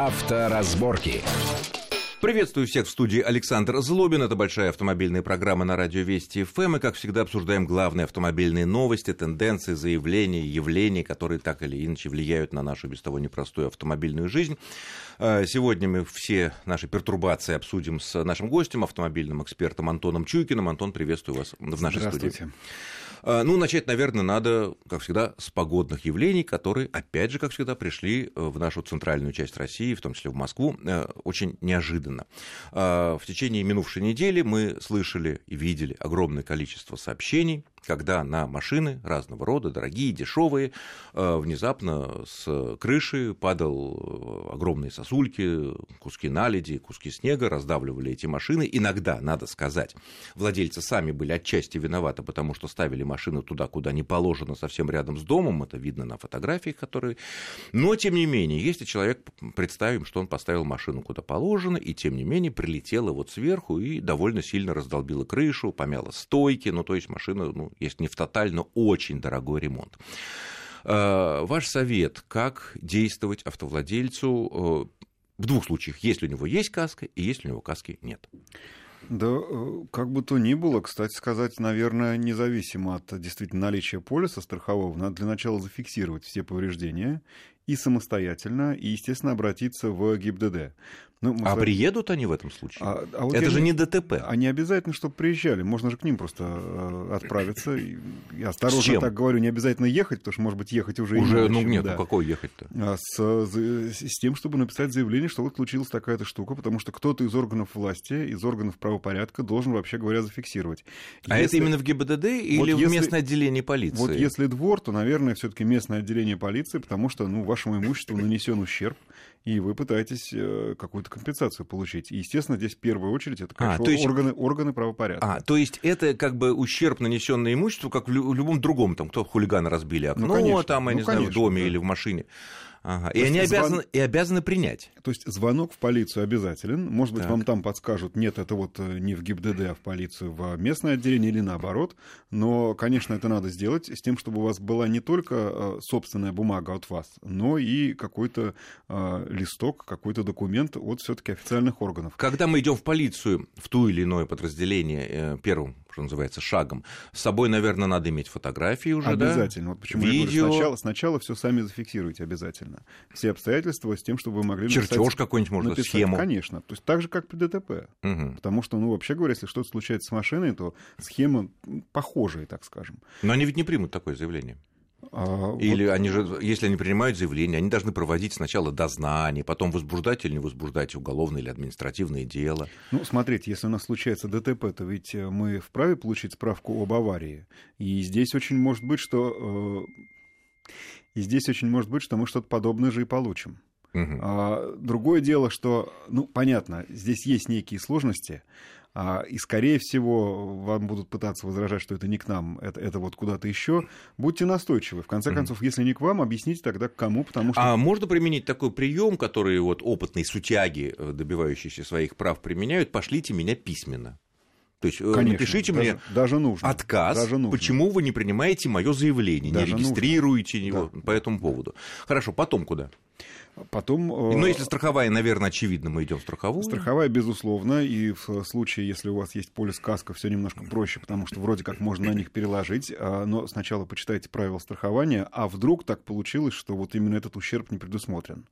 Авторазборки. Приветствую всех в студии Александр Злобин. Это большая автомобильная программа на радио Вести ФМ. И, как всегда, обсуждаем главные автомобильные новости, тенденции, заявления, явления, которые так или иначе влияют на нашу без того непростую автомобильную жизнь. А, сегодня мы все наши пертурбации обсудим с нашим гостем, автомобильным экспертом Антоном Чуйкиным. Антон, приветствую вас в нашей Здравствуйте. студии. А, Ну, начать, наверное, надо, как всегда, с погодных явлений, которые, опять же, как всегда, пришли э, в нашу центральную часть России, в том числе в Москву, э, очень неожиданно. А, В течение минувшей недели мы слышали и видели огромное количество сообщений, когда на машины разного рода, дорогие, дешевые, э, внезапно с крыши падал э, огромные сосульки, куски наледи, куски снега, раздавливали эти машины. Иногда, надо сказать, владельцы сами были отчасти виноваты, потому что ставили машину туда, куда не положено, совсем рядом с домом, это видно на фотографиях, которые... Но, тем не менее, если человек, представим, что он поставил машину куда положено, и, тем не менее, прилетела вот сверху и довольно сильно раздолбила крышу, помяла стойки, ну, то есть машина, ну, если не в тотально, очень дорогой ремонт. Э, Ваш совет, как действовать автовладельцу э, в двух случаях, если у него есть каска и если у него каски нет. Да, э, как бы то ни было, кстати сказать, наверное, независимо от действительно наличия полиса страхового, надо для начала зафиксировать все повреждения и самостоятельно, и, естественно, обратиться в ГИБДД. Ну, А с вами- приедут они в этом случае? А- а вот Это же не- ДТП. Они обязательно, чтобы приезжали. Можно же к ним просто э, отправиться. Я осторожно так говорю, не обязательно ехать, потому что, может быть, ехать уже, Уже, ну нет, да. ну какой ехать-то? А с, с тем, чтобы написать заявление, что вот случилась такая-то штука, потому что кто-то из органов власти, из органов правопорядка должен, вообще говоря, зафиксировать. А это Если- именно в ГИБДД или в если- местное отделение полиции? Вот если двор, то, наверное, все-таки местное отделение полиции, потому что, ну, вашему имуществу нанесен ущерб, и вы пытаетесь э, какую-то компенсацию получить. И, естественно, здесь в первую очередь это, А, конечно, то есть- органы, органы правопорядка. А, то есть это как бы ущерб, нанесенный имуществу, как в лю- в любом другом, там, кто хулиганы разбили окно, Ну, конечно, там, я ну, не знаю, в конечно, доме да. или в машине. Ага. И они звон- обязаны, и обязаны принять. То есть звонок в полицию обязателен. Может быть, Так. вам там подскажут, нет, это вот э, не в ГИБДД, а в полицию, в местное отделение или наоборот. Но, конечно, это надо сделать с тем, чтобы у вас была не только э, собственная бумага от вас, но и какой-то э, листок, какой-то документ от все-таки официальных органов. Когда мы идем в полицию, в ту или иное подразделение, э, первым, что называется, шагом, с собой, наверное, надо иметь фотографии уже, да? Обязательно. Вот почему я Видео. говорю, сначала, сначала все сами зафиксируйте обязательно. Все обстоятельства с тем, чтобы вы могли Чертеж написать- какой-нибудь, можно, написать. схему. Конечно. То есть так же, как при ДТП. Мгм. Потому что, ну, вообще говоря, если что-то случается с машиной, то схема похожая, так скажем. Но они ведь не примут такое заявление. А, Или вот, они же, если они принимают заявление, они должны проводить сначала дознание, потом возбуждать или не возбуждать уголовное или административное дело. ну, смотрите, если у нас случается ДТП, то ведь э, мы вправе получить справку об аварии. И здесь очень может быть, что... э, И здесь очень может быть, что мы что-то подобное же и получим. А, другое дело, что, ну, понятно, здесь есть некие сложности, и, скорее всего, вам будут пытаться возражать, что это не к нам, это, это вот куда-то еще. Будьте настойчивы. В конце концов, если не к вам, объясните тогда к кому, потому что... А можно применить такой прием, который вот опытные сутяги, э, добивающиеся своих прав, применяют? Пошлите меня письменно. То есть э, Конечно, напишите даже, мне даже нужно. отказ, Даже нужно. почему вы не принимаете мое заявление, Даже не регистрируете его Да. по этому поводу. Хорошо, потом куда? Потом... э, Ну, если страховая, наверное, очевидно, мы идем в страховую. Страховая, безусловно, и в случае, если у вас есть полис каска, все немножко проще, потому что вроде как можно на них переложить, а, но сначала почитайте правила страхования, а вдруг так получилось, что вот именно этот ущерб не предусмотрен.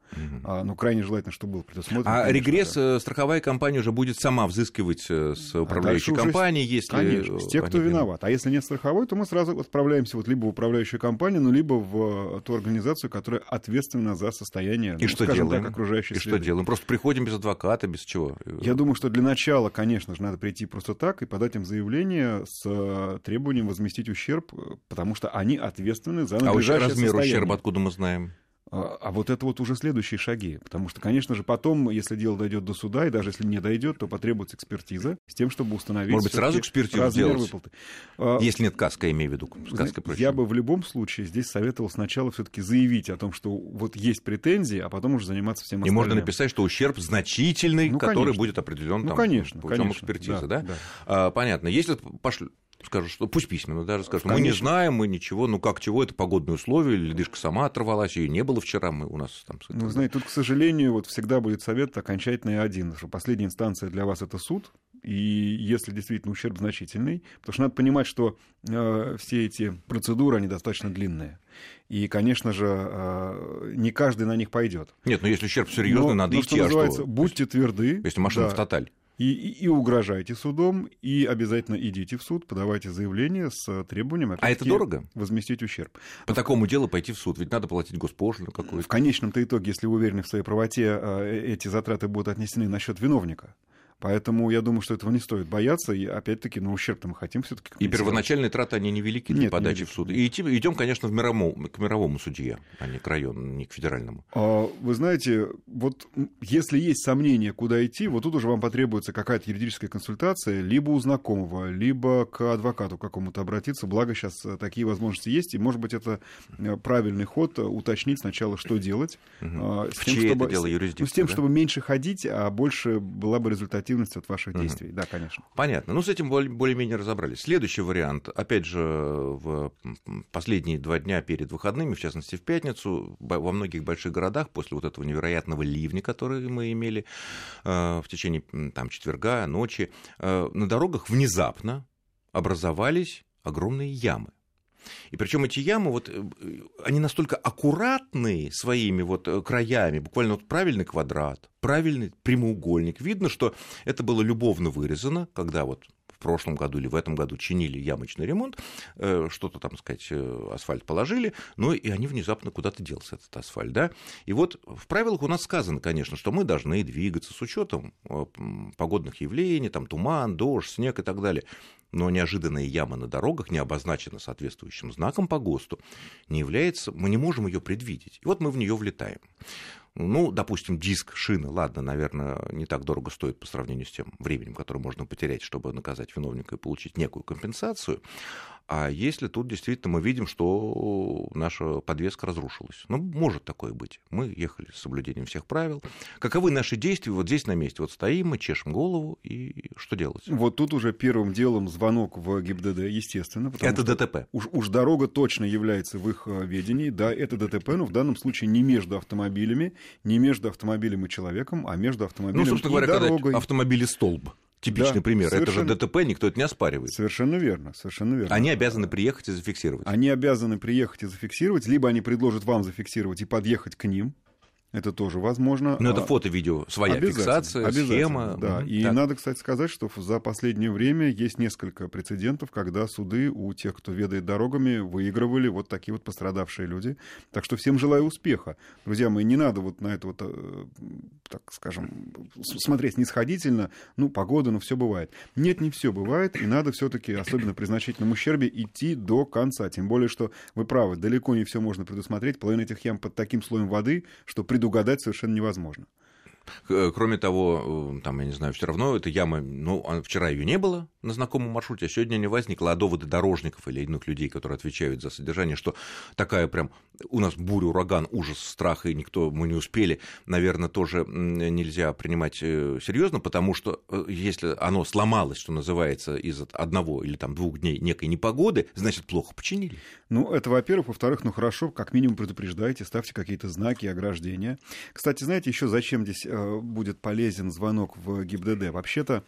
А, ну, крайне желательно, чтобы был предусмотрен. А конечно, регресс да. э, страховая компания уже будет сама взыскивать э, с управляющей дальше уже с- компанией, если... Конечно, с тех, кто виноват. А если нет страховой, то мы сразу отправляемся вот либо в управляющую компанию, ну, либо в ту организацию, которая ответственна за состояние, И ну, что скажем делаем? так, окружающей И что среды. делаем? Просто приходим без адвоката, без чего? Я думаю, что для начала, конечно же, надо прийти просто так и подать им заявление с э, требованием возместить ущерб, э, потому что они ответственны за А надлежащее размер состояние. ущерба откуда мы знаем? А а вот это вот уже следующие шаги. Потому что, конечно же, потом, если дело дойдет до суда, и даже если не дойдет, то потребуется экспертиза с тем, чтобы установить... Может быть, сразу экспертизу сделать? выплаты. А, Если нет каска, я имею в виду. Проще. Я бы в любом случае здесь советовал сначала все-таки заявить о том, что вот есть претензии, а потом уже заниматься всем И остальным. можно написать, что ущерб значительный, Ну, который конечно. будет определен Ну, там, конечно, путем конечно, экспертизы, да, да? да. А, понятно. Если пошлю... скажут, что пусть письменно даже скажут, Конечно. мы не знаем, мы ничего, ну как чего, это погодные условия, ледышка сама оторвалась, ее не было вчера, мы у нас там... Ну, знаете, тут, к сожалению, вот всегда будет совет окончательный один, что последняя инстанция для вас это суд, и если действительно ущерб значительный, потому что надо понимать, что э, все эти процедуры, они достаточно длинные. И, конечно же, э, не каждый на них пойдет. Нет, но если ущерб серьезный, надо но, идти. Что а называется, что? будьте тверды. Если машина да. в тоталь. И, и, и угрожайте судом, и обязательно идите в суд, подавайте заявление с требованием а это дорого? возместить ущерб. По такому делу пойти в суд, ведь надо платить госпошлину какую-то. В конечном-то итоге, если вы уверены в своей правоте, э, эти затраты будут отнесены на счет виновника. Поэтому я думаю, что этого не стоит бояться. И опять-таки, ну, ущерб-то мы хотим все-таки. И первоначальные траты, они невелики для Нет, подачи не в суд. И идем, конечно, в мировому, к мировому судье, а не к району, не к федеральному. А, вы знаете, вот если есть сомнения, куда идти, вот тут уже вам потребуется какая-то юридическая консультация, либо у знакомого, либо к адвокату какому-то обратиться. Благо сейчас э, такие возможности есть. И, может быть, это э, правильный ход э, уточнить сначала, что делать. Угу. С в тем, чтобы, это дело юрисдикции? Ну, с тем, да? чтобы меньше ходить, а больше была бы результат результативность от ваших действий. Да, конечно. Понятно. Ну, с этим более-менее разобрались. Следующий вариант. Опять же, в последние два дня перед выходными, в частности, в пятницу, во многих больших городах после вот этого невероятного ливня, который мы имели э, в течение там, четверга, ночи, э, на дорогах внезапно образовались огромные ямы. И причем эти ямы, вот, э, они настолько аккуратные своими вот э, краями, буквально вот правильный квадрат, правильный прямоугольник. Видно, что это было любовно вырезано, когда вот прошлом году или в этом году чинили ямочный ремонт, э, что-то там, сказать, асфальт положили, но и они внезапно куда-то делся, этот асфальт, да. И вот в правилах у нас сказано, конечно, что мы должны двигаться с учетом погодных явлений, там туман, дождь, снег и так далее но неожиданная яма на дорогах, не обозначена соответствующим знаком по ГОСТу, не является, мы не можем ее предвидеть. И вот мы в нее влетаем. Ну, допустим, диск шины, ладно, наверное, не так дорого стоит по сравнению с тем временем, которое можно потерять, чтобы наказать виновника и получить некую компенсацию. А если тут действительно мы видим, что наша подвеска разрушилась? Ну, может такое быть. Мы ехали с соблюдением всех правил. Каковы наши действия? Вот здесь на месте. Вот стоим, мы чешем голову, и что делать? Вот тут уже первым делом звонок в ГИБДД, естественно. Это ДТП. Уж, уж дорога точно является в их э, ведении. Да, это ДТП, но в данном случае не между автомобилями, не между автомобилем и человеком, а между автомобилем ну, собственно говоря, дорогой. Автомобили столб. Типичный да, пример. Совершенно... Это же ДТП, никто это не оспаривает. Совершенно верно, совершенно верно. Они обязаны приехать и зафиксировать. Они обязаны приехать и зафиксировать, либо они предложат вам зафиксировать и подъехать к ним, это тоже возможно. Но это а, фото-видео, своя фиксация, схема. Да. И так. надо, кстати, сказать, что за последнее время есть несколько прецедентов, когда суды у тех, кто ведает дорогами, выигрывали вот такие вот пострадавшие люди. Так что всем желаю успеха. Друзья мои, не надо вот на это вот, э, так скажем, смотреть нисходительно. Ну, погода, ну, все бывает. Нет, не все бывает, и надо все-таки, особенно при значительном ущербе, идти до конца. Тем более, что вы правы, далеко не все можно предусмотреть. Половина этих ям под таким слоем воды, что предусмотреть предугадать совершенно невозможно. Э, кроме того, э, там, я не знаю, все равно эта яма, ну, вчера ее не было на знакомом маршруте, а сегодня не возникла, а доводы дорожников или иных людей, которые отвечают за содержание, что такая прям у нас буря, ураган, ужас, страх, и никто, мы не успели, наверное, тоже нельзя принимать э, серьезно, потому что если оно сломалось, что называется, из одного или там двух дней некой непогоды, значит, плохо починили. Ну, это, во-первых. Во-вторых, ну, хорошо, как минимум предупреждайте, ставьте какие-то знаки, ограждения. Кстати, знаете, еще зачем здесь Э, будет полезен звонок в ГИБДД. Вообще-то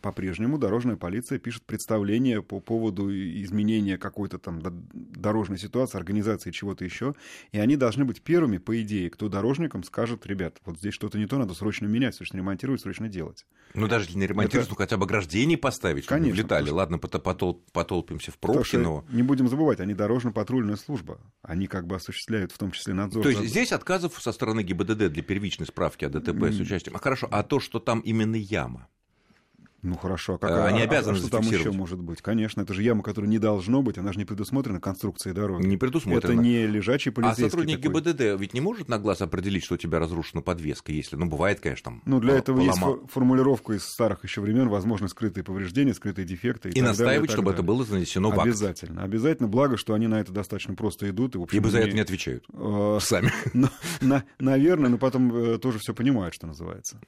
по-прежнему дорожная полиция пишет представление по поводу изменения какой-то там дорожной ситуации, организации чего-то еще, и они должны быть первыми, по идее, кто дорожникам скажет, ребят, вот здесь что-то не то, надо срочно менять, срочно ремонтировать, срочно делать. Ну, даже не ремонтировать, Это... ну, хотя бы ограждение поставить, чтобы Конечно, не влетали. Что... Ладно, потол... потолпимся в пробке, но... Не будем забывать, они дорожно-патрульная служба. Они как бы осуществляют в том числе надзор. То есть здесь отказов со стороны ГИБДД для первичной справки о ДТП с участием. А хорошо, а то, что там именно яма, ну хорошо, а как э, они а, обязаны а, что там еще может быть? Конечно, это же яма, которая не должно быть, она же не предусмотрена конструкцией дороги. Не предусмотрена. Это не лежачий а полицейский. А сотрудник такой. ГИБДД ведь не может на глаз определить, что у тебя разрушена подвеска, если, ну бывает, конечно, там. Ну для этого полома... есть формулировка из старых еще времен, возможно, скрытые повреждения, скрытые дефекты. И, и настаивать, далее, чтобы далее. это было занесено в акт. Обязательно, обязательно. Благо, что они на это достаточно просто идут и в общем. Ибо за это не отвечают. Э, сами. Наверное, но потом э, тоже все понимают, что называется.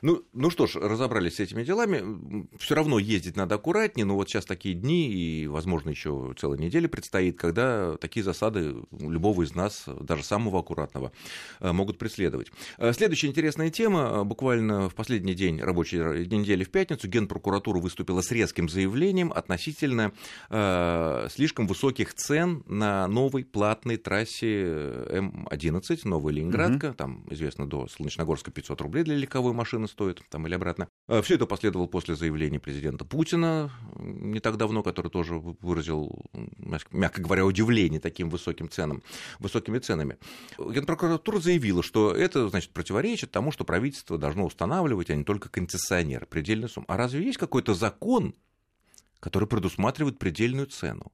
Ну, ну что ж, разобрались с этими делами. Время все равно ездить надо аккуратнее, но вот сейчас такие дни, и, возможно, еще целая неделя предстоит, когда такие засады любого из нас, даже самого аккуратного, э, могут преследовать. Э, следующая интересная тема. Буквально в последний день рабочей недели в пятницу Генпрокуратура выступила с резким заявлением относительно э, слишком высоких цен на новой платной трассе М11, Новая Ленинградка, угу. там, известно, до Солнечногорска 500 рублей для легковой машины стоит, там или обратно. Э, Все это последовало после заявления президента Путина не так давно, который тоже выразил, мягко говоря, удивление таким высоким ценам, высокими ценами. Генпрокуратура заявила, что это, значит, противоречит тому, что правительство должно устанавливать, а не только концессионеры, предельную сумму. А разве есть какой-то закон, который предусматривает предельную цену.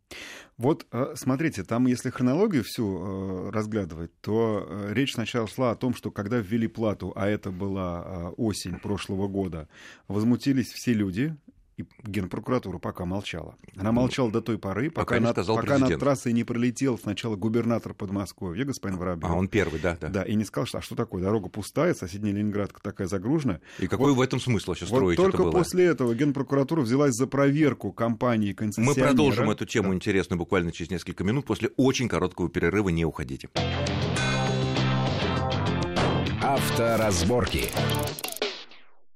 Вот э, смотрите, там, если хронологию всю э, разглядывать, то э, речь сначала шла о том, что когда ввели плату, а это была осень прошлого года, возмутились все люди, и Генпрокуратура пока молчала. Она молчала до той поры, пока, пока, над, пока над трассой не пролетел сначала губернатор Подмосковья, господин Воробьев. А он первый, да, да. Да, и не сказал, что, а что такое, дорога пустая, соседняя Ленинградка такая загруженная. И какой вот, в этом смысл вообще строить вот только это было? после этого Генпрокуратура взялась за проверку компании концессионера. Мы продолжим эту тему да. интересную буквально через несколько минут после очень короткого перерыва, не уходите. Авторазборки.